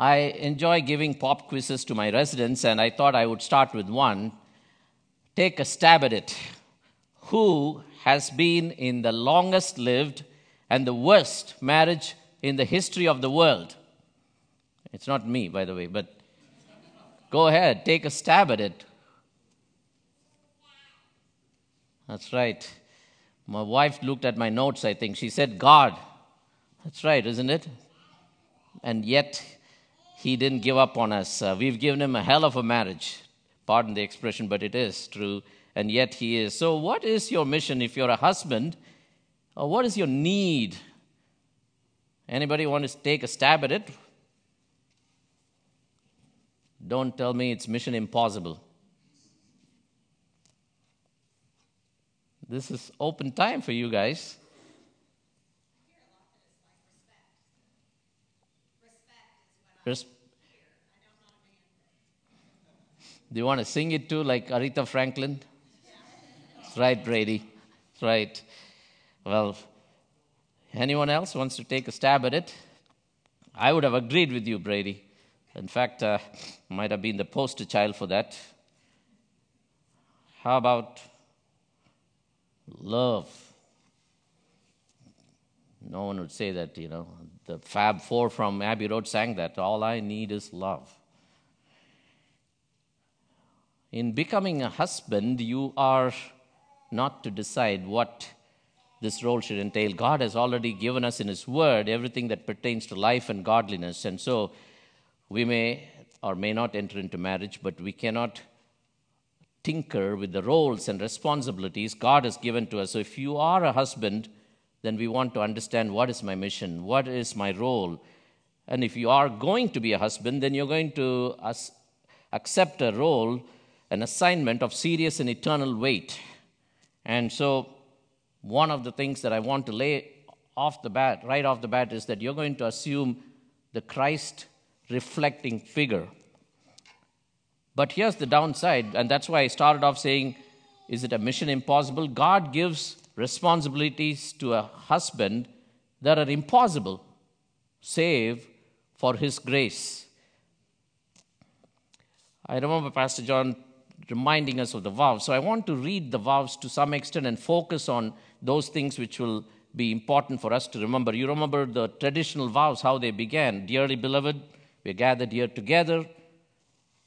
I enjoy giving pop quizzes to my residents, and I thought I would start with one. Take a stab at it. Who has been in the longest lived and the worst marriage in the history of the world? It's not me, by the way, but go ahead, take a stab at it. That's right. My wife looked at my notes, I think. She said, God. That's right, isn't it? And yet, he didn't give up on us. Uh, we've given him a hell of a marriage. Pardon the expression, but it is true. And yet, he is. So, what is your mission if you're a husband? Or what is your need? Anybody want to take a stab at it? Don't tell me it's mission impossible. This is open time for you guys. Res- Do you want to sing it too, like Aretha Franklin? That's right, Brady. That's right. Well, anyone else wants to take a stab at it? I would have agreed with you, Brady. In fact, uh, might have been the poster child for that. How about love? No one would say that, you know. The Fab Four from Abbey Road sang that. All I need is love. In becoming a husband, you are not to decide what this role should entail. God has already given us in His Word everything that pertains to life and godliness. And so we may or may not enter into marriage, but we cannot tinker with the roles and responsibilities God has given to us. So if you are a husband, then we want to understand what is my mission, what is my role. And if you are going to be a husband, then you're going to accept a role, an assignment of serious and eternal weight. And so, one of the things that I want to lay off the bat, right off the bat, is that you're going to assume the Christ reflecting figure. But here's the downside, and that's why I started off saying, Is it a mission impossible? God gives responsibilities to a husband that are impossible, save for His grace. I remember Pastor John reminding us of the vows. So I want to read the vows to some extent and focus on those things which will be important for us to remember. You remember the traditional vows, how they began. Dearly beloved, we are gathered here together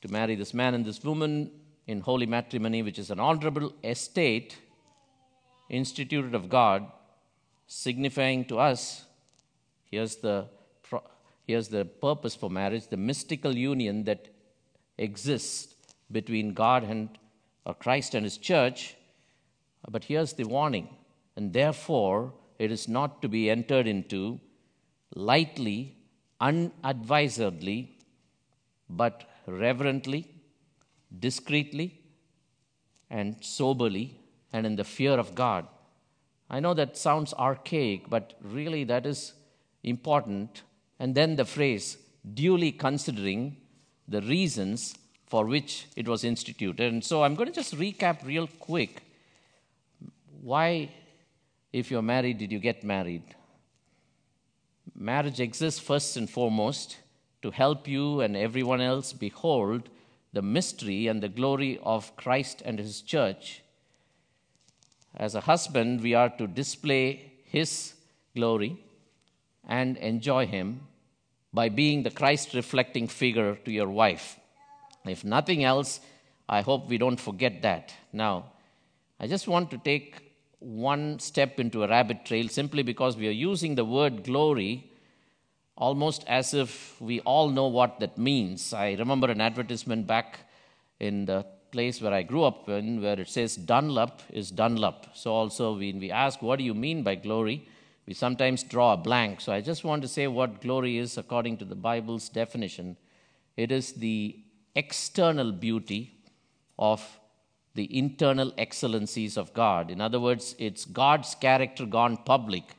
to marry this man and this woman in holy matrimony, which is an honorable estate instituted of God, signifying to us here's the, here's the purpose for marriage the mystical union that exists between God and or Christ and His church. But here's the warning, and therefore it is not to be entered into lightly unadvisedly, but reverently, discreetly, and soberly, and in the fear of God. I know that sounds archaic, but really that is important. And then the phrase, duly considering the reasons for which it was instituted. And so I'm going to just recap real quick. Why, if you're married, did you get married? Marriage exists first and foremost to help you and everyone else behold the mystery and the glory of Christ and His church. As a husband, we are to display His glory and enjoy Him by being the Christ reflecting figure to your wife. If nothing else, I hope we don't forget that. Now, I just want to take one step into a rabbit trail simply because we are using the word glory almost as if we all know what that means. I remember an advertisement back in the place where I grew up in where it says Dunlop is Dunlop. So also when we ask what do you mean by glory, we sometimes draw a blank. So I just want to say what glory is according to the Bible's definition. It is the external beauty of the internal excellencies of God. In other words, it's God's character gone public.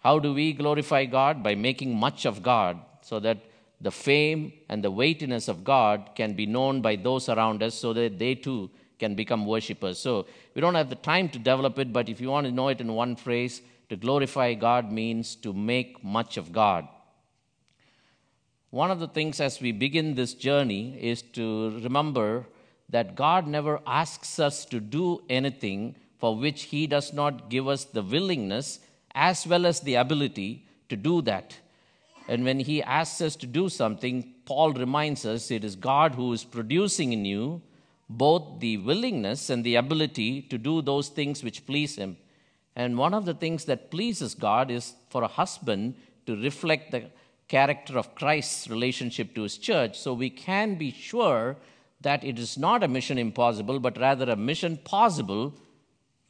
How do we glorify God? By making much of God so that the fame and the weightiness of God can be known by those around us so that they too can become worshippers. So we don't have the time to develop it, but if you want to know it in one phrase, to glorify God means to make much of God. One of the things as we begin this journey is to remember that God never asks us to do anything for which He does not give us the willingness as well as the ability to do that. And when He asks us to do something, Paul reminds us it is God who is producing in you both the willingness and the ability to do those things which please Him. And one of the things that pleases God is for a husband to reflect the character of Christ's relationship to His church. So we can be sure that it is not a mission impossible, but rather a mission possible,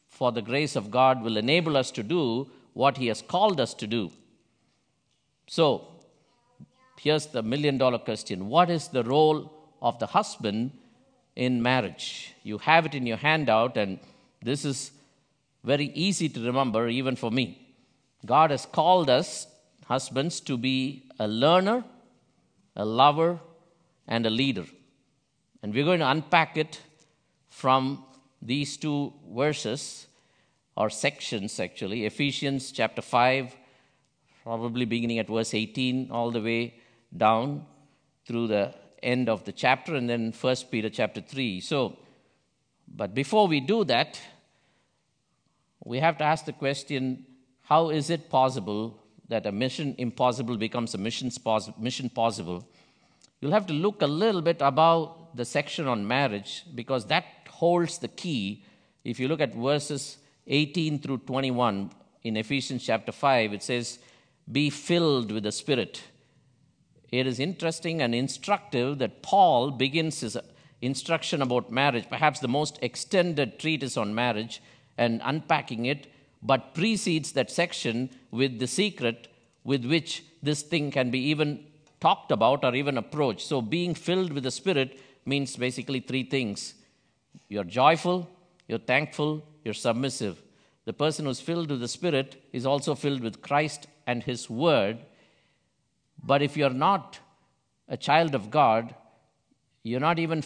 for the grace of God will enable us to do what He has called us to do. So, here's the million dollar question What is the role of the husband in marriage? You have it in your handout, and this is very easy to remember, even for me. God has called us, husbands, to be a learner, a lover, and a leader. And we're going to unpack it from these two verses or sections, actually Ephesians chapter 5, probably beginning at verse 18, all the way down through the end of the chapter, and then 1 Peter chapter 3. So, but before we do that, we have to ask the question how is it possible that a mission impossible becomes a mission possible? You'll have to look a little bit about the section on marriage because that holds the key. If you look at verses 18 through 21 in Ephesians chapter 5, it says, Be filled with the Spirit. It is interesting and instructive that Paul begins his instruction about marriage, perhaps the most extended treatise on marriage, and unpacking it, but precedes that section with the secret with which this thing can be even talked about or even approached. So, being filled with the Spirit means basically three things you're joyful, you're thankful, you're submissive. The person who's filled with the Spirit is also filled with Christ and His Word. But if you're not a child of God, you're not even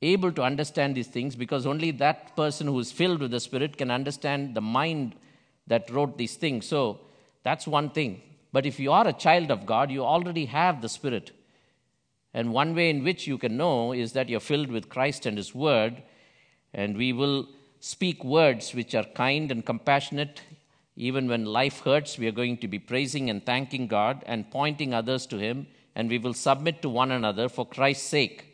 able to understand these things because only that person who is filled with the Spirit can understand the mind that wrote these things. So that's one thing. But if you are a child of God, you already have the Spirit. And one way in which you can know is that you're filled with Christ and His Word, and we will speak words which are kind and compassionate. Even when life hurts, we are going to be praising and thanking God and pointing others to Him, and we will submit to one another for Christ's sake.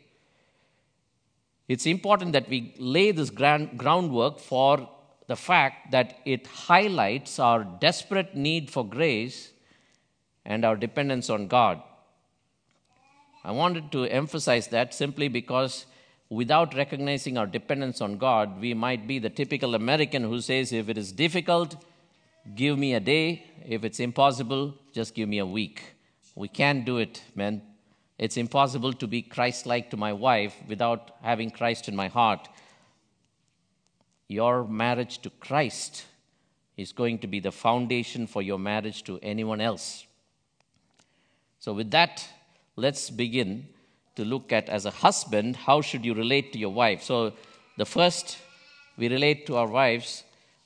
It's important that we lay this groundwork for the fact that it highlights our desperate need for grace and our dependence on God. I wanted to emphasize that simply because without recognizing our dependence on God, we might be the typical American who says, if it is difficult, give me a day. If it's impossible, just give me a week. We can't do it, man. It's impossible to be Christ like to my wife without having Christ in my heart. Your marriage to Christ is going to be the foundation for your marriage to anyone else. So, with that, let's begin to look at as a husband how should you relate to your wife? So the first we relate to our wives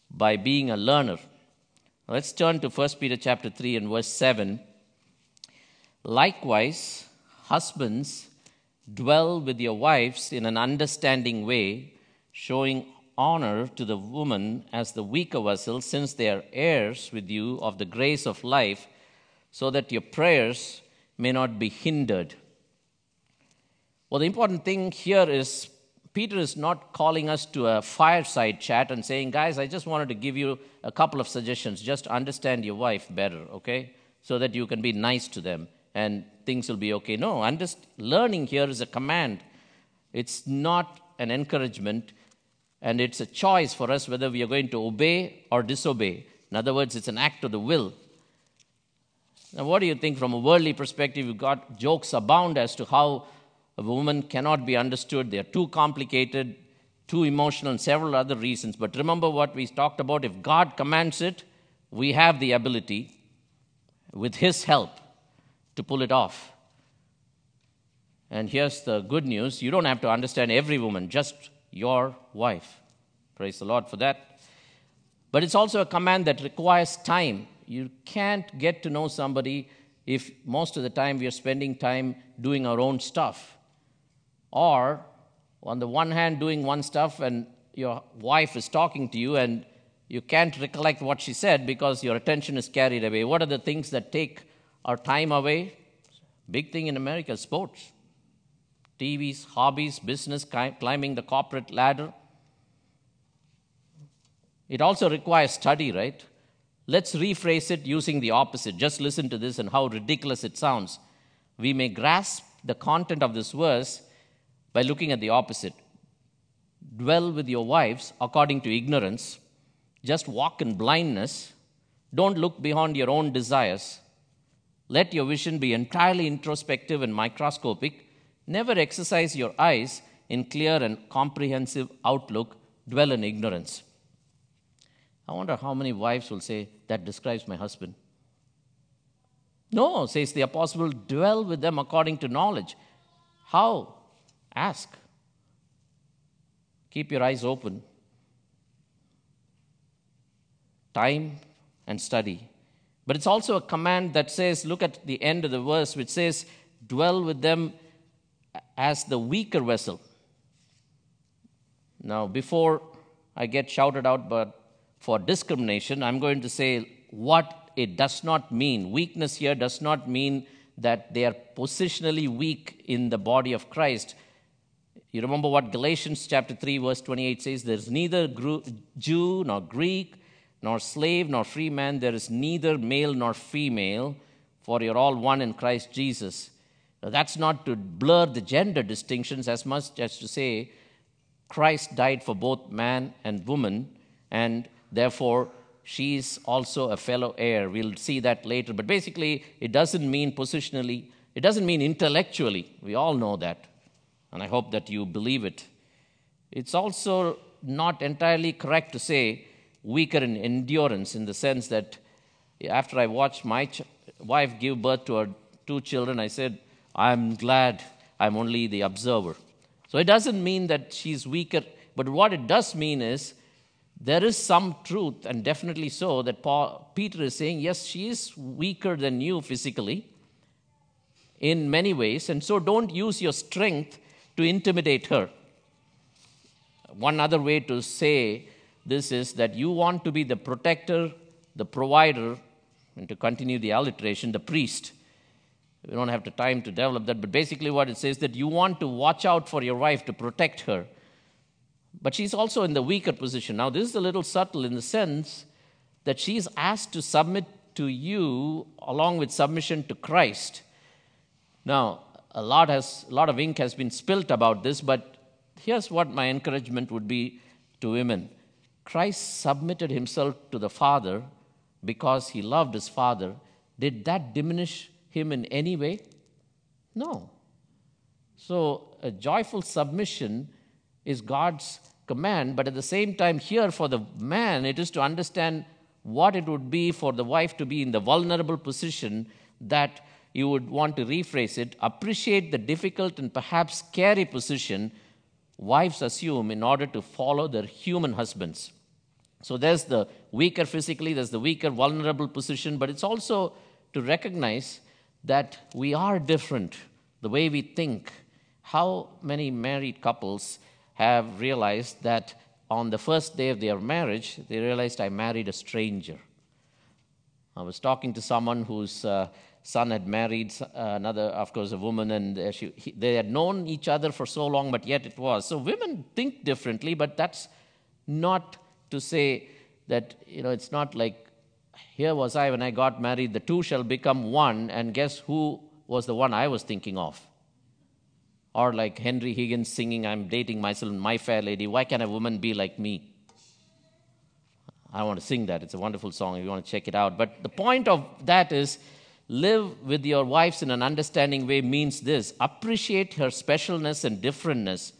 by being a learner. Let's turn to 1 peter chapter 3 and verse 7 likewise husbands dwell with your wives in an understanding way showing honor to the woman as the weaker vessel since they are heirs with you of the grace of life so that your prayers may not be hindered. Well, the important thing here is Peter is not calling us to a fireside chat and saying, guys, I just wanted to give you a couple of suggestions. Just understand your wife better, okay? So that you can be nice to them and things will be okay. No, just learning here is a command. It's not an encouragement, and it's a choice for us whether we are going to obey or disobey. In other words, it's an act of the will. Now, what do you think from a worldly perspective? You've got jokes abound as to how a woman cannot be understood. They're too complicated, too emotional, and several other reasons. But remember what we talked about if God commands it, we have the ability, with His help, to pull it off. And here's the good news you don't have to understand every woman, just your wife. Praise the Lord for that. But it's also a command that requires time. You can't get to know somebody if most of the time we are spending time doing our own stuff. Or, on the one hand, doing one stuff and your wife is talking to you and you can't recollect what she said because your attention is carried away. What are the things that take our time away? Big thing in America sports, TVs, hobbies, business, climbing the corporate ladder. It also requires study, right? Let's rephrase it using the opposite. Just listen to this and how ridiculous it sounds. We may grasp the content of this verse by looking at the opposite. Dwell with your wives according to ignorance, just walk in blindness, don't look beyond your own desires. Let your vision be entirely introspective and microscopic. Never exercise your eyes in clear and comprehensive outlook. Dwell in ignorance. I wonder how many wives will say, That describes my husband. No, says the apostle, dwell with them according to knowledge. How? Ask. Keep your eyes open. Time and study. But it's also a command that says, look at the end of the verse, which says, dwell with them as the weaker vessel. Now, before I get shouted out but for discrimination, I'm going to say what it does not mean. Weakness here does not mean that they are positionally weak in the body of Christ. You remember what Galatians chapter 3 verse 28 says there's neither Jew nor Greek nor slave nor free man there is neither male nor female for you're all one in Christ Jesus. Now, that's not to blur the gender distinctions as much as to say Christ died for both man and woman and therefore she is also a fellow heir. We'll see that later. But basically, it doesn't mean positionally, it doesn't mean intellectually. We all know that. And I hope that you believe it. It's also not entirely correct to say weaker in endurance in the sense that after I watched my ch- wife give birth to her two children, I said, I'm glad I'm only the observer. So it doesn't mean that she's weaker, but what it does mean is there is some truth, and definitely so, that Paul, Peter is saying, yes, she is weaker than you physically in many ways, and so don't use your strength to intimidate her. One other way to say this is that you want to be the protector, the provider, and to continue the alliteration, the priest. We don't have the time to develop that, but basically what it says that you want to watch out for your wife to protect her but she's also in the weaker position. Now, this is a little subtle in the sense that she's asked to submit to you along with submission to Christ. Now, a lot, has, a lot of ink has been spilt about this, but here's what my encouragement would be to women Christ submitted himself to the Father because he loved his Father. Did that diminish him in any way? No. So, a joyful submission is God's command, but at the same time, here for the man, it is to understand what it would be for the wife to be in the vulnerable position that you would want to rephrase it appreciate the difficult and perhaps scary position wives assume in order to follow their human husbands. So there's the weaker physically, there's the weaker, vulnerable position, but it's also to recognize that we are different, the way we think. How many married couples have realized that on the first day of their marriage, they realized I married a stranger. I was talking to someone whose uh, son had married uh, another, of course, a woman, and she, he, they had known each other for so long, but yet it was. So women think differently, but that's not to say that, you know, it's not like here was I when I got married, the two shall become one, and guess who was the one I was thinking of? Or like Henry Higgins singing, I'm dating myself, and my fair lady. Why can't a woman be like me? I want to sing that. It's a wonderful song if you want to check it out. But the point of that is live with your wives in an understanding way means this appreciate her specialness and differentness.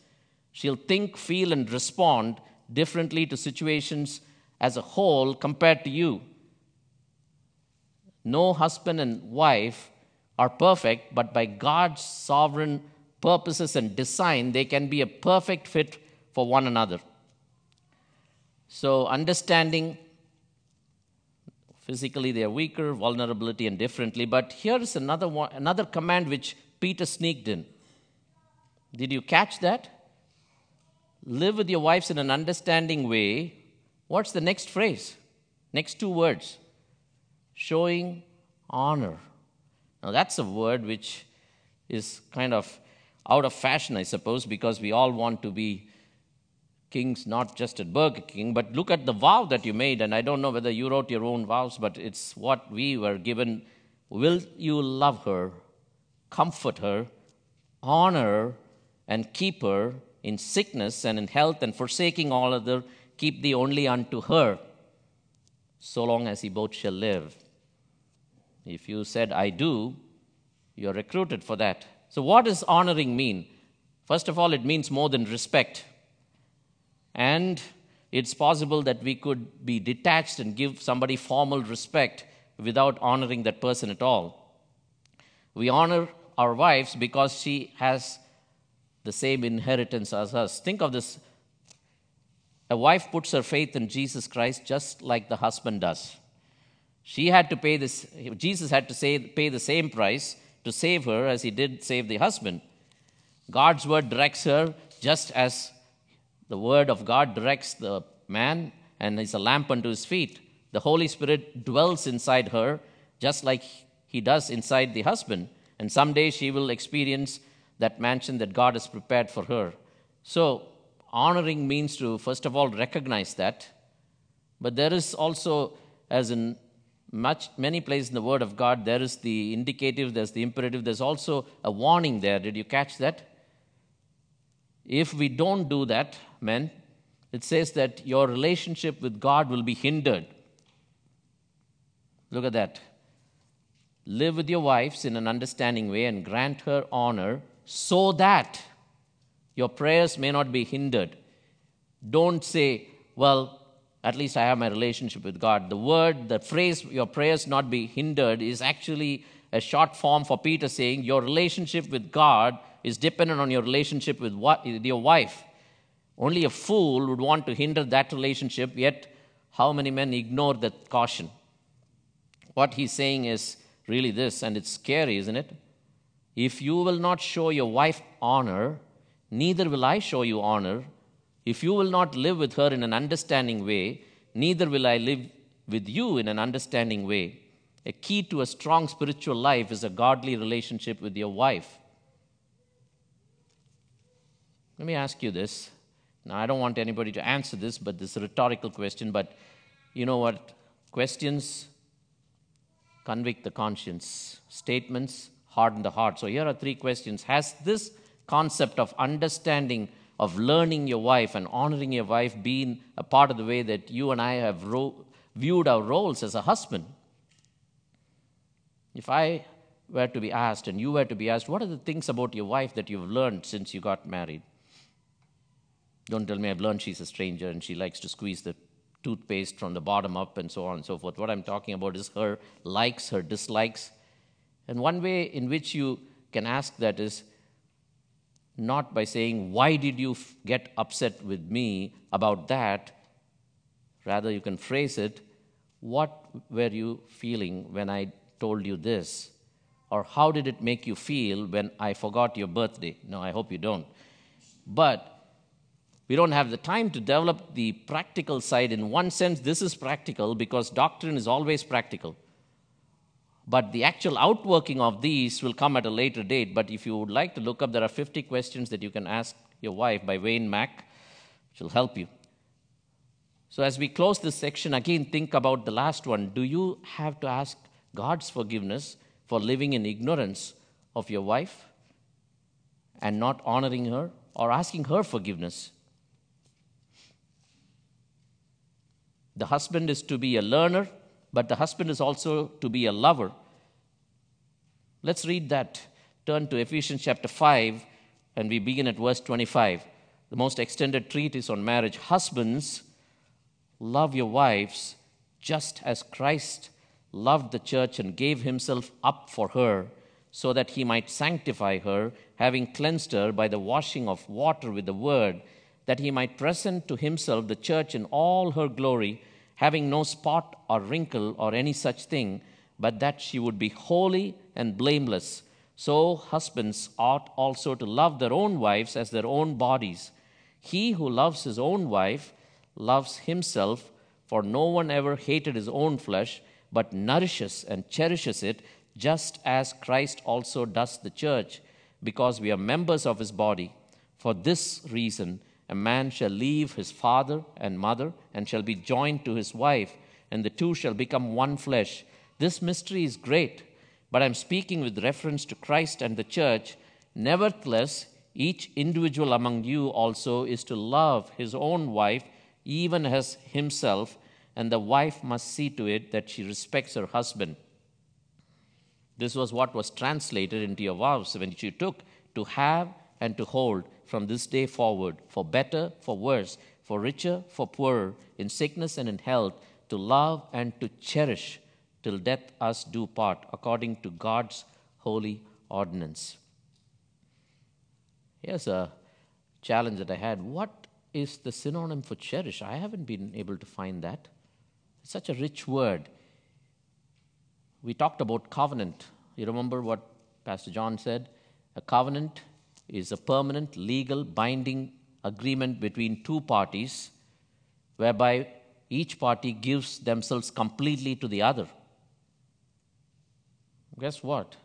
She'll think, feel, and respond differently to situations as a whole compared to you. No husband and wife are perfect, but by God's sovereign purposes and design, they can be a perfect fit for one another. So, understanding Physically, they are weaker, vulnerability, and differently. But here is another, one, another command which Peter sneaked in. Did you catch that? Live with your wives in an understanding way. What's the next phrase? Next two words showing honor. Now, that's a word which is kind of out of fashion, I suppose, because we all want to be kings, not just at Burger King. But look at the vow that you made, and I don't know whether you wrote your own vows, but it's what we were given. Will you love her, comfort her, honor, and keep her in sickness and in health, and forsaking all other, keep thee only unto her, so long as ye both shall live? If you said, I do, you're recruited for that. So, what does honoring mean? First of all, it means more than respect. And it's possible that we could be detached and give somebody formal respect without honoring that person at all. We honor our wives because she has the same inheritance as us. Think of this a wife puts her faith in Jesus Christ just like the husband does. She had to pay this, Jesus had to say, pay the same price to save her as he did save the husband. God's word directs her just as the word of God directs the man and is a lamp unto his feet. The Holy Spirit dwells inside her just like he does inside the husband. And someday she will experience that mansion that God has prepared for her. So, honoring means to, first of all, recognize that. But there is also, as in much, many places in the Word of God, there is the indicative, there's the imperative, there's also a warning there. Did you catch that? If we don't do that, men, it says that your relationship with God will be hindered. Look at that. Live with your wives in an understanding way and grant her honor so that your prayers may not be hindered. Don't say, Well, at least I have my relationship with God. The word, the phrase, your prayers not be hindered, is actually a short form for Peter saying your relationship with God is dependent on your relationship with, what, your wife. Only a fool would want to hinder that relationship, yet, how many men ignore that caution? What he's saying is really this, and it's scary, isn't it? If you will not show your wife honor, neither will I show you honor if you will not live with her in an understanding way, neither will I live with you in an understanding way. A key to a strong spiritual life is a godly relationship with your wife. Let me ask you this. Now, I don't want anybody to answer this, but this is a rhetorical question. But you know what? Questions convict the conscience, statements harden the heart. So, here are three questions Has this concept of understanding of learning your wife and honoring your wife being a part of the way that you and I have ro- viewed our roles as a husband. If I were to be asked and you were to be asked, what are the things about your wife that you've learned since you got married? Don't tell me I've learned she's a stranger and she likes to squeeze the toothpaste from the bottom up and so on and so forth. What I'm talking about is her likes, her dislikes. And one way in which you can ask that is not by saying, Why did you f- get upset with me about that? Rather, you can phrase it, What were you feeling when I told you this? Or how did it make you feel when I forgot your birthday? No, I hope you don't. But we don't have the time to develop the practical side. In one sense, this is practical because doctrine is always practical. But the actual outworking of these will come at a later date. But if you would like to look up, there are 50 questions that you can ask your wife by Wayne Mack, which will help you. So, as we close this section, again, think about the last one. Do you have to ask God's forgiveness for living in ignorance of your wife and not honoring her, or asking her forgiveness? The husband is to be a learner but the husband is also to be a lover. Let's read that. Turn to Ephesians chapter 5, and we begin at verse 25. The most extended treatise on marriage. Husbands, love your wives just as Christ loved the church and gave himself up for her, so that he might sanctify her, having cleansed her by the washing of water with the word, that he might present to himself the church in all her glory having no spot or wrinkle or any such thing, but that she would be holy and blameless. So husbands ought also to love their own wives as their own bodies. He who loves his own wife loves himself, for no one ever hated his own flesh, but nourishes and cherishes it, just as Christ also does the church, because we are members of his body. For this reason, a man shall leave his father and mother and shall be joined to his wife, and the two shall become one flesh. This mystery is great, but I'm speaking with reference to Christ and the church. Nevertheless, each individual among you also is to love his own wife even as himself, and the wife must see to it that she respects her husband. This was what was translated into your vows when you took to have and to hold from this day forward, for better, for worse, for richer, for poorer, in sickness and in health, to love and to cherish till death us do part, according to God's holy ordinance. Here's a challenge that I had. What is the synonym for cherish? I haven't been able to find that. It's such a rich word. We talked about covenant. You remember what Pastor John said? A covenant is a permanent, legal, binding agreement between two parties whereby each party gives themselves completely to the other. Guess what?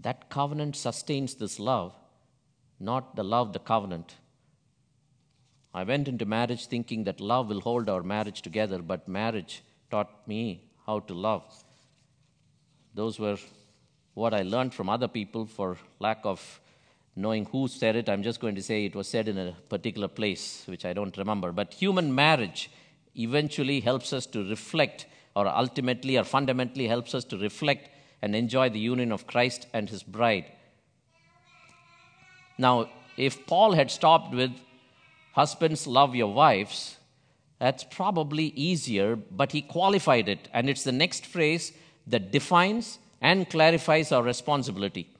That covenant sustains this love, not the love, the covenant. I went into marriage thinking that love will hold our marriage together, but marriage taught me how to love. Those were what I learned from other people for lack of knowing who said it, I'm just going to say it was said in a particular place, which I don't remember. But human marriage eventually helps us to reflect, or ultimately, or fundamentally helps us to reflect and enjoy the union of Christ and his bride. Now, if Paul had stopped with, Husbands, love your wives, that's probably easier, but he qualified it, and it's the next phrase that defines and clarifies our responsibility.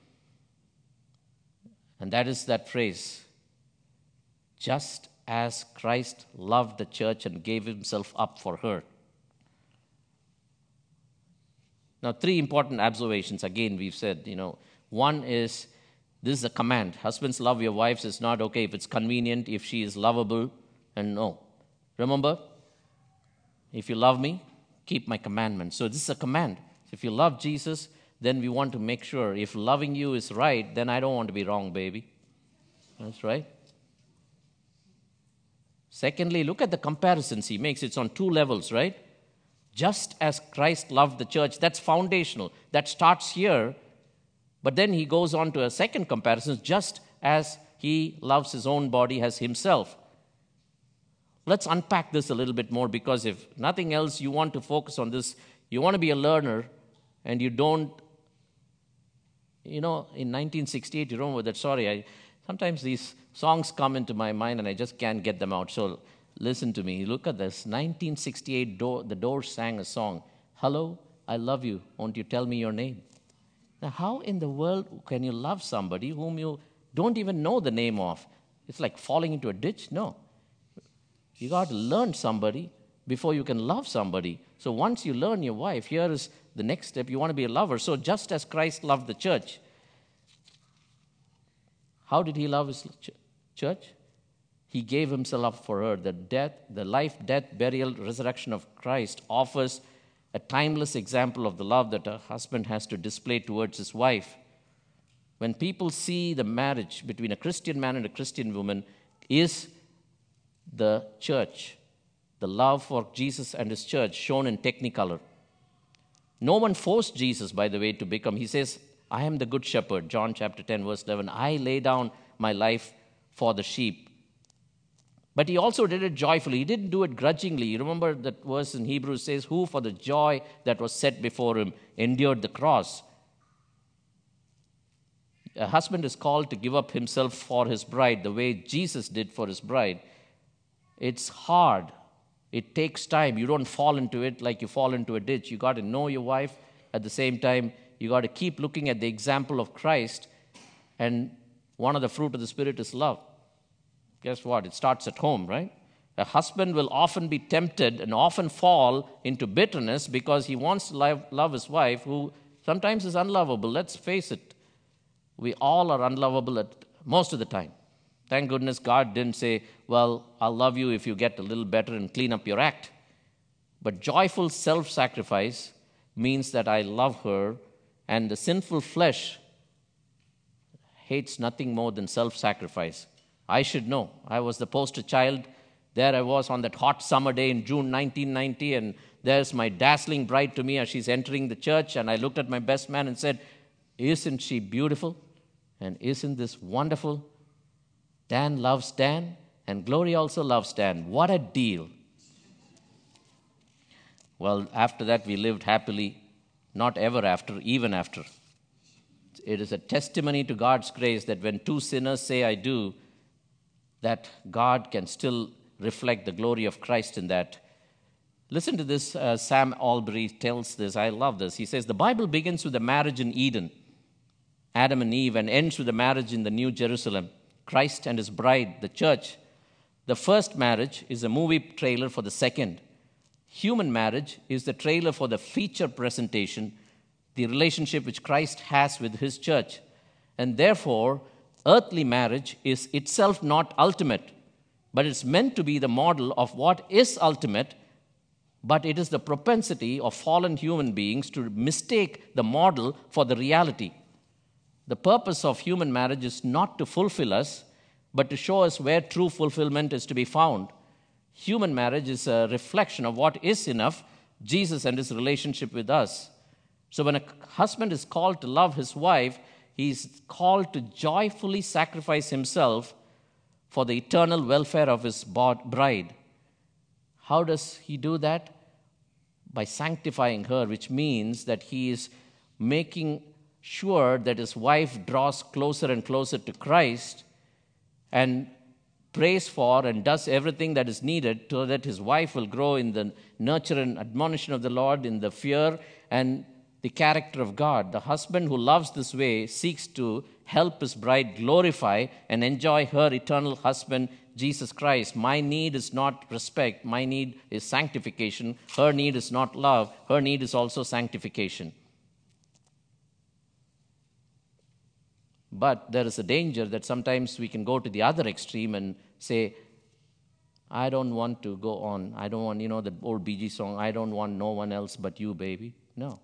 And that is that phrase just as Christ loved the church and gave himself up for her. Now, three important observations. Again, we've said, you know, one is this is a command. Husbands, love your wives. It's not okay if it's convenient, if she is lovable, and no. Remember, if you love me, keep my commandments. So, this is a command. If you love Jesus, then we want to make sure if loving you is right, then I don't want to be wrong, baby. That's right. Secondly, look at the comparisons he makes. It's on two levels, right? Just as Christ loved the church, that's foundational. That starts here. But then he goes on to a second comparison, just as he loves his own body as himself. Let's unpack this a little bit more because if nothing else, you want to focus on this. You want to be a learner and you don't you know, in 1968, you remember that? Sorry, I, sometimes these songs come into my mind and I just can't get them out. So listen to me. Look at this. 1968, the Doors sang a song, Hello, I love you. Won't you tell me your name? Now, how in the world can you love somebody whom you don't even know the name of? It's like falling into a ditch? No. You got to learn somebody before you can love somebody. So once you learn your wife, here is the next step. You want to be a lover. So just as Christ loved the church, how did he love his church? He gave himself up for her. The death, the life, death, burial, resurrection of Christ offers a timeless example of the love that a husband has to display towards his wife. When people see the marriage between a Christian man and a Christian woman is the church, the love for Jesus and his church shown in technicolor. No one forced Jesus, by the way, to become. He says, I am the good shepherd, John chapter 10, verse 11. I lay down my life for the sheep. But he also did it joyfully. He didn't do it grudgingly. You remember that verse in Hebrews says, Who for the joy that was set before him endured the cross. A husband is called to give up himself for his bride the way Jesus did for his bride. It's hard it takes time. You don't fall into it like you fall into a ditch. You got to know your wife. At the same time, you got to keep looking at the example of Christ. And one of the fruit of the Spirit is love. Guess what? It starts at home, right? A husband will often be tempted and often fall into bitterness because he wants to love, his wife, who sometimes is unlovable. Let's face it. We all are unlovable at most of the time. Thank goodness God didn't say, Well, I'll love you if you get a little better and clean up your act. But joyful self sacrifice means that I love her, and the sinful flesh hates nothing more than self sacrifice. I should know. I was the poster child there I was on that hot summer day in June 1990, and there's my dazzling bride to me as she's entering the church. And I looked at my best man and said, Isn't she beautiful? And isn't this wonderful? Dan loves Dan, and Glory also loves Dan. What a deal! Well, after that, we lived happily, not ever after, even after. It is a testimony to God's grace that when two sinners say, I do, that God can still reflect the glory of Christ in that. Listen to this. Uh, Sam Allberry tells this. I love this. He says, The Bible begins with the marriage in Eden, Adam and Eve, and ends with the marriage in the New Jerusalem, Christ and his bride, the church. The first marriage is a movie trailer for the second. Human marriage is the trailer for the feature presentation, the relationship which Christ has with his church. And therefore, earthly marriage is itself not ultimate but it's meant to be the model of what is ultimate, but it is the propensity of fallen human beings to mistake the model for the reality. The purpose of human marriage is not to fulfill us, but to show us where true fulfillment is to be found. Human marriage is a reflection of what is enough Jesus and his relationship with us. So, when a husband is called to love his wife, he's called to joyfully sacrifice himself for the eternal welfare of his bride. How does he do that? By sanctifying her, which means that he is making sure that his wife draws closer and closer to Christ and prays for and does everything that is needed so that his wife will grow in the nurture and admonition of the Lord, in the fear and the character of God. The husband who loves this way seeks to help his bride glorify and enjoy her eternal husband, Jesus Christ. My need is not respect, my need is sanctification. Her need is not love, her need is also sanctification. But there is a danger that sometimes we can go to the other extreme and say, I don't want to go on. I don't want, you know, the old BG song, I don't want no one else but you, baby. No.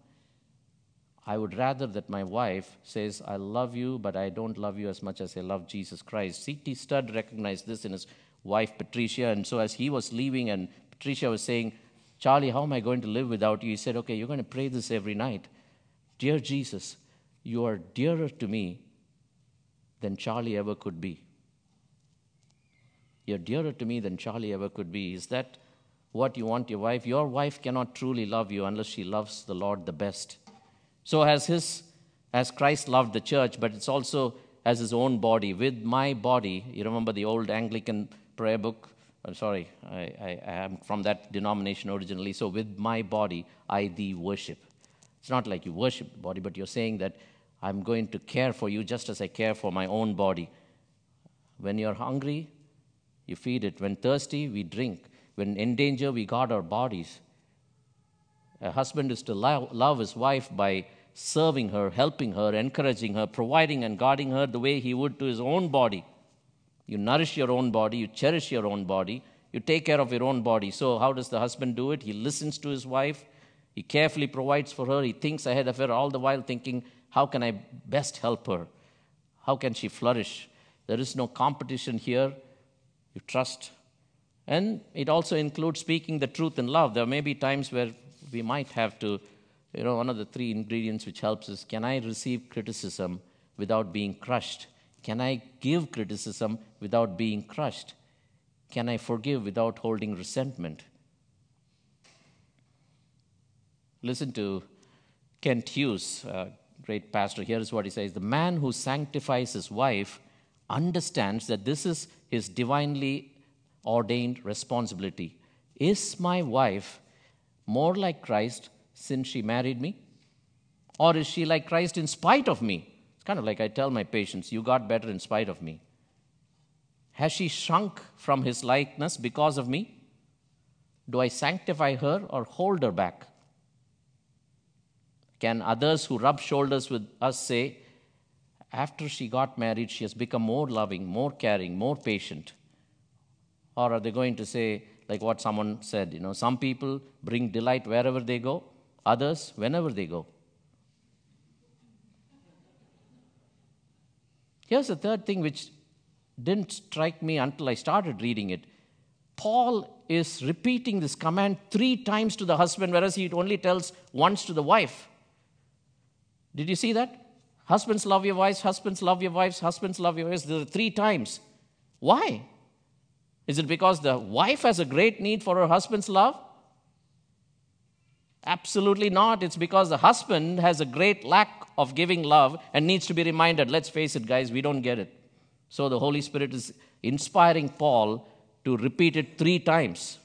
I would rather that my wife says, I love you, but I don't love you as much as I love Jesus Christ. C.T. Studd recognized this in his wife, Patricia. And so as he was leaving, and Patricia was saying, Charlie, how am I going to live without you? He said, Okay, you're going to pray this every night. Dear Jesus, you are dearer to me than Charlie ever could be. You're dearer to me than Charlie ever could be. Is that what you want your wife? Your wife cannot truly love you unless she loves the Lord the best. So as his as Christ loved the church, but it's also as his own body. With my body, you remember the old Anglican prayer book? I'm sorry, I, I, I am from that denomination originally. So with my body, I thee worship. It's not like you worship the body, but you're saying that I'm going to care for you just as I care for my own body. When you're hungry, you feed it. When thirsty, we drink. When in danger, we guard our bodies. A husband is to love, love his wife by serving her, helping her, encouraging her, providing and guarding her the way he would to his own body. You nourish your own body, you cherish your own body, you take care of your own body. So, how does the husband do it? He listens to his wife, he carefully provides for her, he thinks ahead of her, all the while thinking, how can I best help her? How can she flourish? There is no competition here. You trust. And it also includes speaking the truth in love. There may be times where we might have to, you know, one of the three ingredients which helps is can I receive criticism without being crushed? Can I give criticism without being crushed? Can I forgive without holding resentment? Listen to Kent Hughes, a great pastor. Here is what he says The man who sanctifies his wife understands that this is his divinely ordained responsibility. Is my wife more like Christ since she married me? Or is she like Christ in spite of me? It's kind of like I tell my patients, you got better in spite of me. Has she shrunk from his likeness because of me? Do I sanctify her or hold her back? Can others who rub shoulders with us say, after she got married, she has become more loving, more caring, more patient? Or are they going to say, like what someone said, you know, some people bring delight wherever they go, others whenever they go. Here's the third thing which didn't strike me until I started reading it. Paul is repeating this command three times to the husband, whereas he only tells once to the wife. Did you see that? Husbands love your wives, husbands love your wives, husbands love your wives. There are three times. Why? Is it because the wife has a great need for her husband's love? Absolutely not. It's because the husband has a great lack of giving love and needs to be reminded. Let's face it, guys, we don't get it. So the Holy Spirit is inspiring Paul to repeat it three times.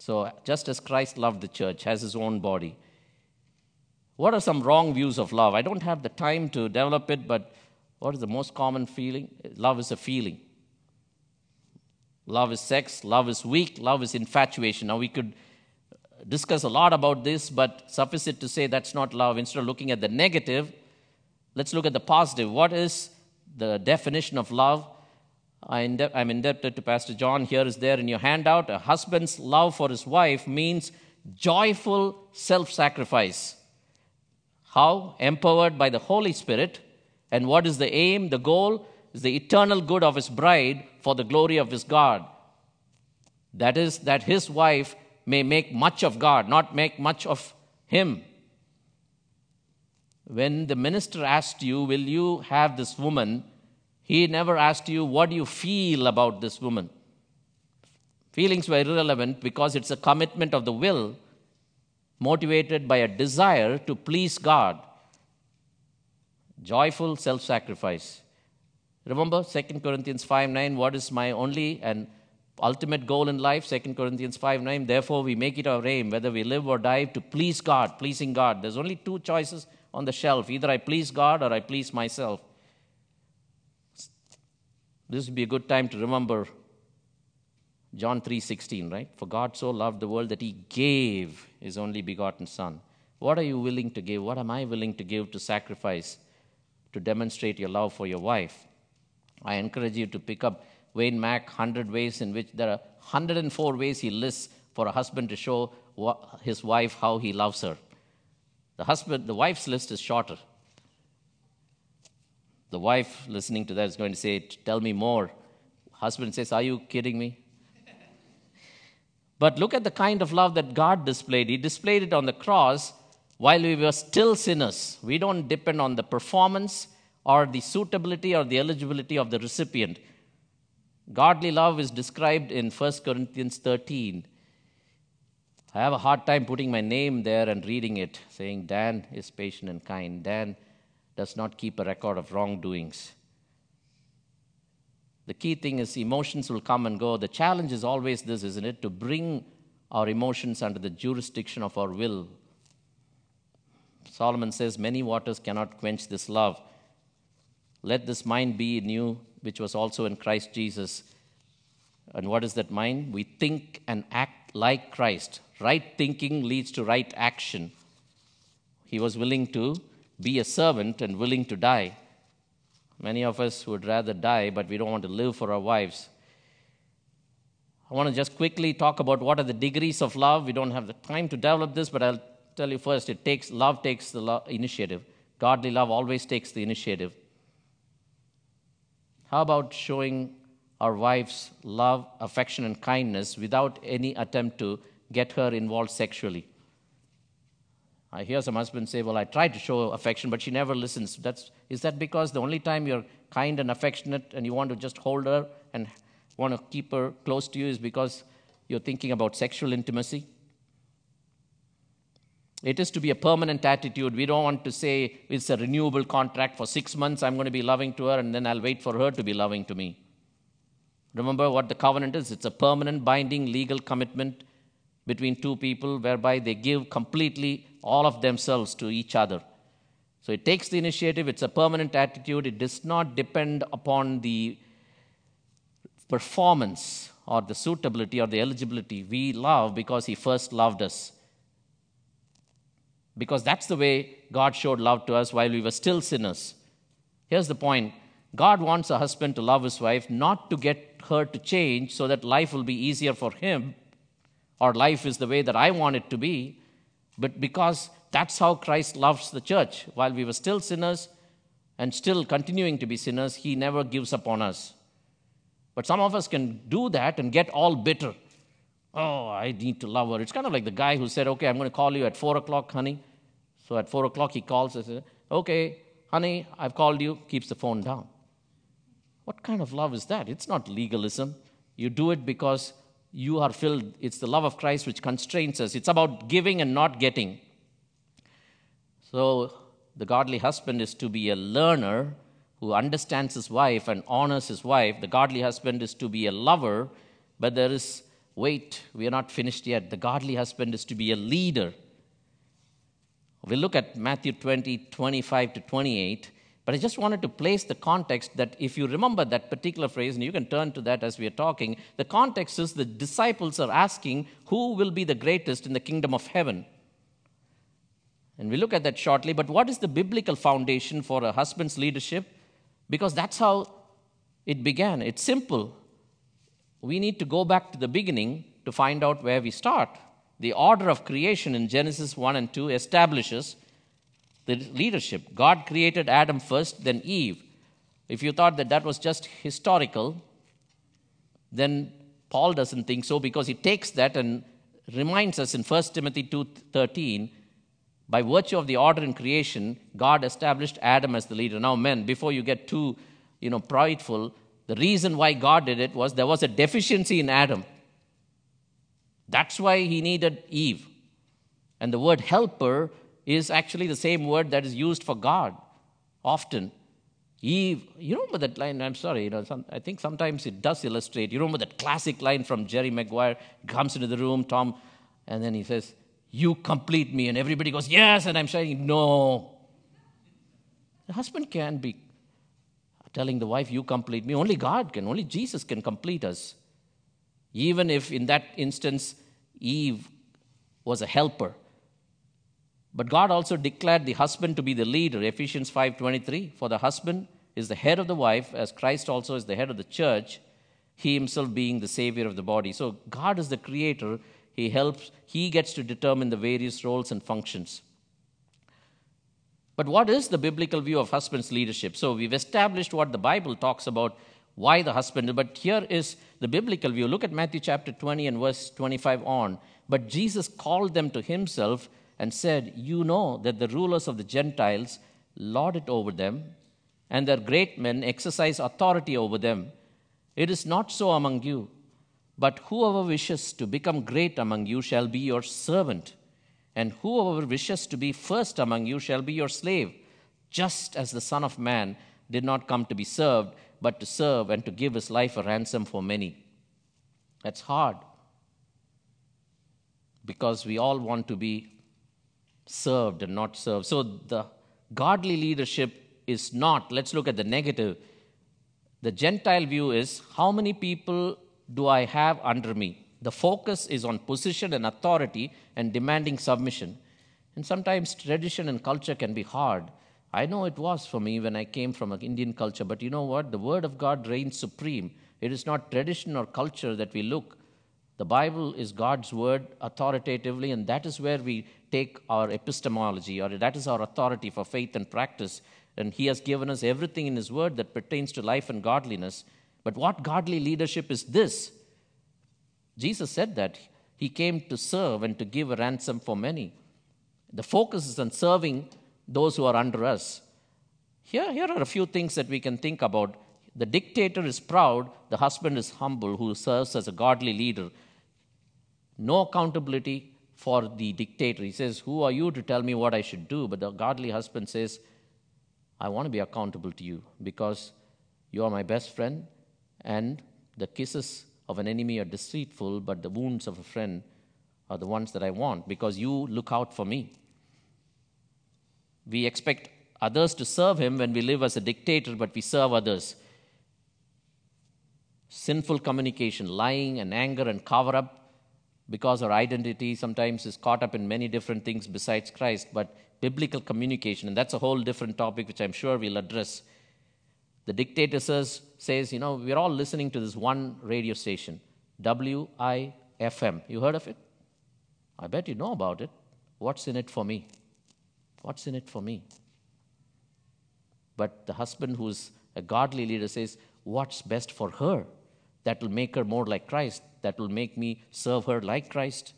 So, just as Christ loved the church, has his own body. What are some wrong views of love? I don't have the time to develop it, but what is the most common feeling? Love is a feeling. Love is sex, love is weak, love is infatuation. Now, we could discuss a lot about this, but suffice it to say that's not love. Instead of looking at the negative, let's look at the positive. What is the definition of love? I'm indebted to Pastor John. Here is there in your handout. A husband's love for his wife means joyful self sacrifice. How? Empowered by the Holy Spirit. And what is the aim, the goal? Is the eternal good of his bride for the glory of his God. That is, that his wife may make much of God, not make much of him. When the minister asked you, Will you have this woman? He never asked you, What do you feel about this woman? Feelings were irrelevant because it's a commitment of the will motivated by a desire to please God. Joyful self sacrifice. Remember 2 Corinthians 5 9, what is my only and ultimate goal in life? 2 Corinthians 5 9, therefore we make it our aim, whether we live or die, to please God, pleasing God. There's only two choices on the shelf either I please God or I please myself. This would be a good time to remember John 3:16, right? For God so loved the world that he gave his only begotten son. What are you willing to give? What am I willing to give to sacrifice to demonstrate your love for your wife? I encourage you to pick up Wayne Mack 100 ways in which there are 104 ways he lists for a husband to show his wife how he loves her. The husband the wife's list is shorter. The wife listening to that is going to say, Tell me more. Husband says, Are you kidding me? But look at the kind of love that God displayed. He displayed it on the cross while we were still sinners. We don't depend on the performance or the suitability or the eligibility of the recipient. Godly love is described in 1 Corinthians 13. I have a hard time putting my name there and reading it, saying, Dan is patient and kind. Dan does not keep a record of wrongdoings. The key thing is emotions will come and go. The challenge is always this, isn't it? To bring our emotions under the jurisdiction of our will. Solomon says, Many waters cannot quench this love. Let this mind be in you, which was also in Christ Jesus. And what is that mind? We think and act like Christ. Right thinking leads to right action. He was willing to be a servant and willing to die. Many of us would rather die, but we don't want to live for our wives. I want to just quickly talk about what are the degrees of love. We don't have the time to develop this, but I'll tell you first it takes love takes the lo- initiative. Godly love always takes the initiative. How about showing our wives love, affection, and kindness without any attempt to get her involved sexually? I hear some husbands say, Well, I try to show affection, but she never listens. That's, is that because the only time you're kind and affectionate and you want to just hold her and want to keep her close to you is because you're thinking about sexual intimacy? It is to be a permanent attitude. We don't want to say it's a renewable contract for six months, I'm going to be loving to her, and then I'll wait for her to be loving to me. Remember what the covenant is it's a permanent, binding, legal commitment between two people whereby they give completely all of themselves to each other. So it takes the initiative, it's a permanent attitude, it does not depend upon the performance or the suitability or the eligibility. We love because He first loved us. Because that's the way God showed love to us while we were still sinners. Here's the point God wants a husband to love his wife, not to get her to change so that life will be easier for him, or life is the way that I want it to be, but because that's how Christ loves the church. While we were still sinners and still continuing to be sinners, he never gives up on us. But some of us can do that and get all bitter. Oh, I need to love her. It's kind of like the guy who said, Okay, I'm going to call you at 4 o'clock, honey. So at 4 o'clock, he calls and says, Okay, honey, I've called you, keeps the phone down. What kind of love is that? It's not legalism. You do it because you are filled. It's the love of Christ which constrains us. It's about giving and not getting. So, the godly husband is to be a learner who understands his wife and honors his wife. The godly husband is to be a lover, but there is, wait, we are not finished yet. The godly husband is to be a leader. We'll look at Matthew 20, 25 to 28. But I just wanted to place the context that if you remember that particular phrase, and you can turn to that as we are talking, the context is the disciples are asking, Who will be the greatest in the kingdom of heaven? And we look at that shortly. But what is the biblical foundation for a husband's leadership? Because that's how it began. It's simple. We need to go back to the beginning to find out where we start. The order of creation in Genesis 1 and 2 establishes the leadership. God created Adam first, then Eve. If you thought that that was just historical, then Paul doesn't think so because he takes that and reminds us in 1 Timothy 2:13 by virtue of the order in creation, God established Adam as the leader. Now, men, before you get too, you know, prideful, the reason why God did it was there was a deficiency in Adam. That's why he needed Eve. And the word helper is actually the same word that is used for God often. Eve, you remember that line? I'm sorry, you know, some, I think sometimes it does illustrate. You remember that classic line from Jerry Maguire? Comes into the room, Tom, and then he says, You complete me. And everybody goes, Yes. And I'm saying, No. The husband can be telling the wife, You complete me. Only God can, only Jesus can complete us. Even if in that instance, Eve was a helper. But God also declared the husband to be the leader. Ephesians 5:23, for the husband is the head of the wife as Christ also is the head of the church, he himself being the savior of the body. So God is the creator. He helps he gets to determine the various roles and functions. But what is the biblical view of husband's leadership? So we've established what the Bible talks about why the husband, but here is the biblical view. Look at Matthew chapter 20 and verse 25 on. But Jesus called them to himself and said, You know that the rulers of the Gentiles lord it over them, and their great men exercise authority over them. It is not so among you, but whoever wishes to become great among you shall be your servant, and whoever wishes to be first among you shall be your slave, just as the Son of Man did not come to be served, but to serve and to give his life a ransom for many. That's hard because we all want to be served and not served. So the godly leadership is not, let's look at the negative. The Gentile view is how many people do I have under me? The focus is on position and authority and demanding submission. And sometimes tradition and culture can be hard. I know it was for me when I came from an Indian culture, but you know what? The Word of God reigns supreme. It is not tradition or culture that we look. The Bible is God's Word authoritatively, and that is where we take our epistemology, or that is our authority for faith and practice. And He has given us everything in His Word that pertains to life and godliness. But what godly leadership is this? Jesus said that He came to serve and to give a ransom for many. The focus is on serving those who are under us. Here, here are a few things that we can think about. The dictator is proud, the husband is humble, who serves as a godly leader. No accountability, for the dictator. He says, Who are you to tell me what I should do? But the godly husband says, I want to be accountable to you because you are my best friend, and the kisses of an enemy are deceitful, but the wounds of a friend are the ones that I want because you look out for me. We expect others to serve him when we live as a dictator, but we serve others. Sinful communication, lying and anger and cover up because our identity sometimes is caught up in many different things besides Christ, but biblical communication, and that's a whole different topic which I'm sure we'll address. The dictator says, says, you know, we're all listening to this one radio station, WIFM. You heard of it? I bet you know about it. What's in it for me? What's in it for me? But the husband who's a godly leader says, What's best for her? That will make her more like Christ. That will make me serve her like Christ.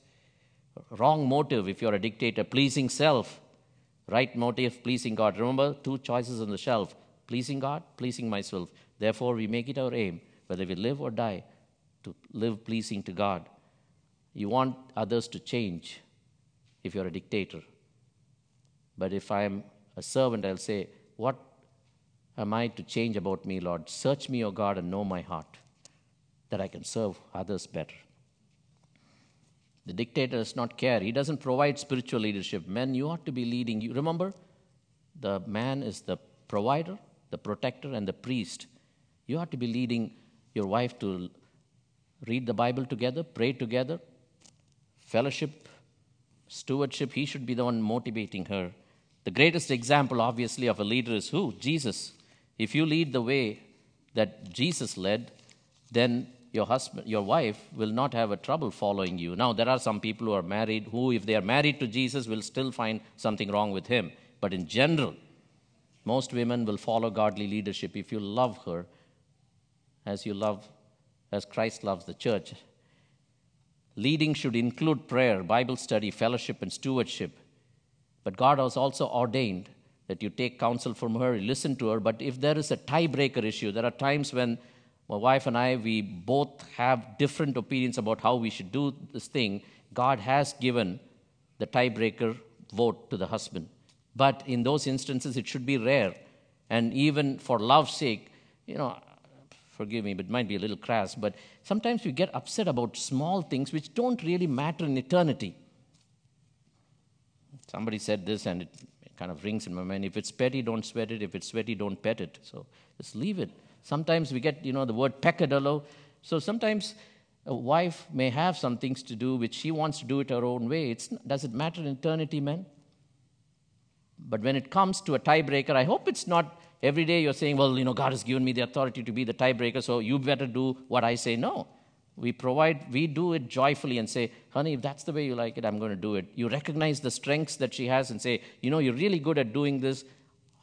Wrong motive if you're a dictator, pleasing self. Right motive, pleasing God. Remember, two choices on the shelf pleasing God, pleasing myself. Therefore, we make it our aim, whether we live or die, to live pleasing to God. You want others to change if you're a dictator. But if I'm a servant, I'll say, What am I to change about me, Lord? Search me, O God, and know my heart, that I can serve others better. The dictator does not care. He doesn't provide spiritual leadership. Men, you ought to be leading. You remember, the man is the provider, the protector, and the priest. You ought to be leading your wife to read the Bible together, pray together, fellowship, stewardship. He should be the one motivating her. The greatest example, obviously, of a leader is who? Jesus. If you lead the way that Jesus led, then your husband, your wife will not have a trouble following you. Now, there are some people who are married who, if they are married to Jesus, will still find something wrong with him. But in general, most women will follow godly leadership if you love her as you love, as Christ loves the church. Leading should include prayer, Bible study, fellowship, and stewardship. But God has also ordained that you take counsel from her, listen to her. But if there is a tiebreaker issue, there are times when my wife and I, we both have different opinions about how we should do this thing. God has given the tiebreaker vote to the husband. But in those instances, it should be rare. And even for love's sake, you know, forgive me, but it might be a little crass, but sometimes we get upset about small things which don't really matter in eternity. Somebody said this, and it kind of rings in my mind. If it's petty, don't sweat it. If it's sweaty, don't pet it. So just leave it. Sometimes we get, you know, the word peccadillo. So sometimes a wife may have some things to do which she wants to do it her own way. It's, does it matter in eternity, men? But when it comes to a tiebreaker, I hope it's not every day you're saying, well, you know, God has given me the authority to be the tiebreaker, so you better do what I say. No. We provide, we do it joyfully and say, honey, if that's the way you like it, I'm going to do it. You recognize the strengths that she has and say, you know, you're really good at doing this.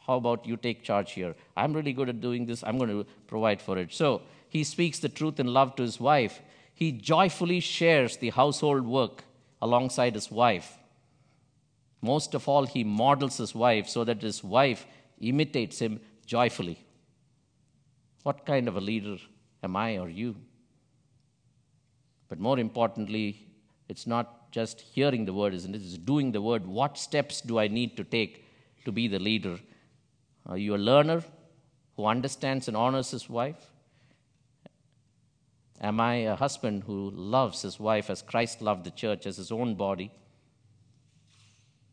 How about you take charge here? I'm really good at doing this. I'm going to provide for it. So he speaks the truth in love to his wife. He joyfully shares the household work alongside his wife. Most of all, he models his wife so that his wife imitates him joyfully. What kind of a leader am I or you? But more importantly, it's not just hearing the word, isn't it? It's doing the word. What steps do I need to take to be the leader? Uh, are you a learner who understands and honors his wife? Am I a husband who loves his wife as Christ loved the church, as his own body?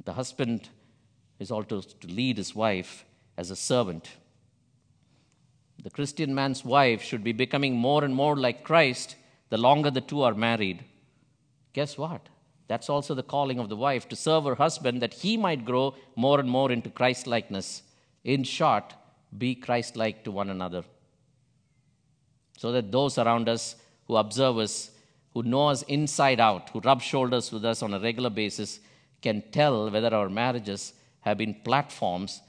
The husband is also to lead his wife as a servant. The Christian man's wife should be becoming more and more like Christ the longer the two are married. Guess what? That's also the calling of the wife to serve her husband that he might grow more and more into Christ likeness. In short, be Christ like to one another. So that those around us who observe us, who know us inside out, who rub shoulders with us on a regular basis, can tell whether our marriages have been platforms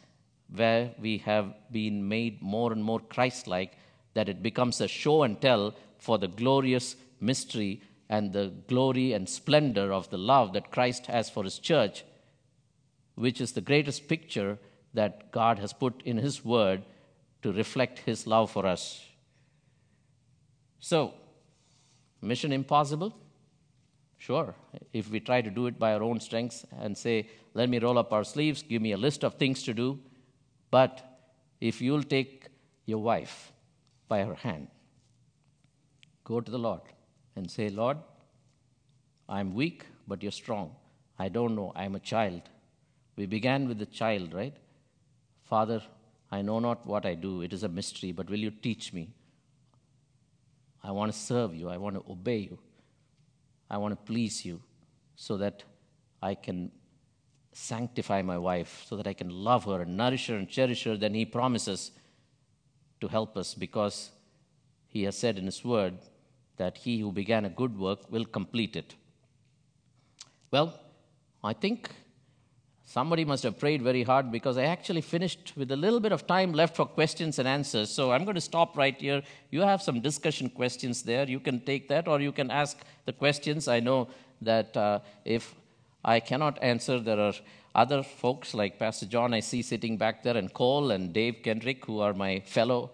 where we have been made more and more Christ like, that it becomes a show and tell for the glorious mystery and the glory and splendor of the love that Christ has for his church, which is the greatest picture that God has put in his word to reflect his love for us. So, mission impossible? Sure. If we try to do it by our own strengths and say, let me roll up our sleeves, give me a list of things to do. But if you'll take your wife by her hand Go to the Lord and say, Lord, I'm weak, but you're strong. I don't know. I'm a child. We began with the child, right? Father, I know not what I do. It is a mystery, but will you teach me? I want to serve you. I want to obey you. I want to please you so that I can sanctify my wife, so that I can love her and nourish her and cherish her. Then He promises to help us because He has said in His word that He who began a good work will complete it. Well, I think somebody must have prayed very hard because I actually finished with a little bit of time left for questions and answers. So I'm going to stop right here. You have some discussion questions there. You can take that or you can ask the questions. I know that uh, if I cannot answer, there are other folks like Pastor John I see sitting back there, and Cole and Dave Kendrick, who are my fellow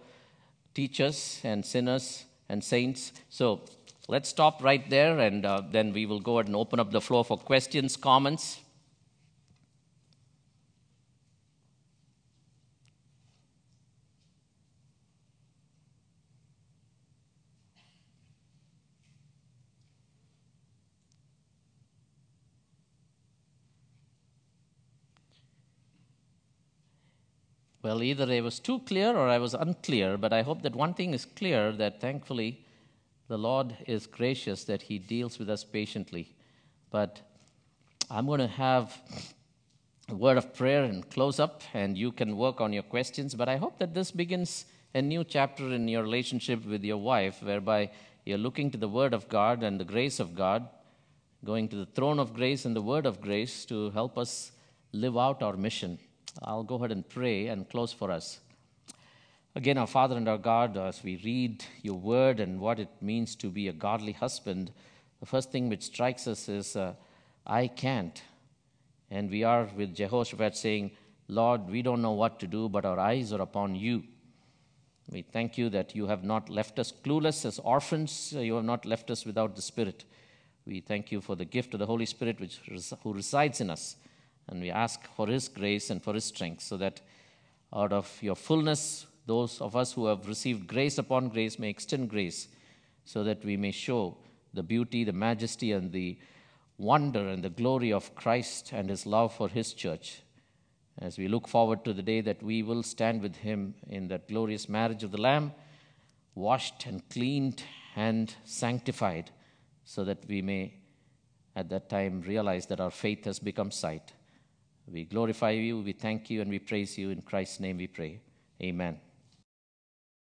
teachers and sinners and saints. So let's stop right there, and uh, then we will go ahead and open up the floor for questions, comments. Well, either I was too clear or I was unclear, but I hope that one thing is clear that thankfully the Lord is gracious that He deals with us patiently. But I'm going to have a word of prayer and close up, and you can work on your questions. But I hope that this begins a new chapter in your relationship with your wife, whereby you're looking to the Word of God and the grace of God, going to the throne of grace and the Word of grace to help us live out our mission. I'll go ahead and pray and close for us. Again, our Father and our God, as we read your word and what it means to be a godly husband, the first thing which strikes us is, uh, I can't. And we are with Jehoshaphat saying, Lord, we don't know what to do, but our eyes are upon you. We thank you that you have not left us clueless as orphans. You have not left us without the Spirit. We thank you for the gift of the Holy Spirit which, who resides in us. And we ask for His grace and for His strength so that out of your fullness, those of us who have received grace upon grace may extend grace so that we may show the beauty, the majesty, and the wonder and the glory of Christ and His love for His church. As we look forward to the day that we will stand with Him in that glorious marriage of the Lamb, washed and cleaned and sanctified, so that we may at that time realize that our faith has become sight. We glorify you, we thank you, and we praise you. In Christ's name we pray. Amen.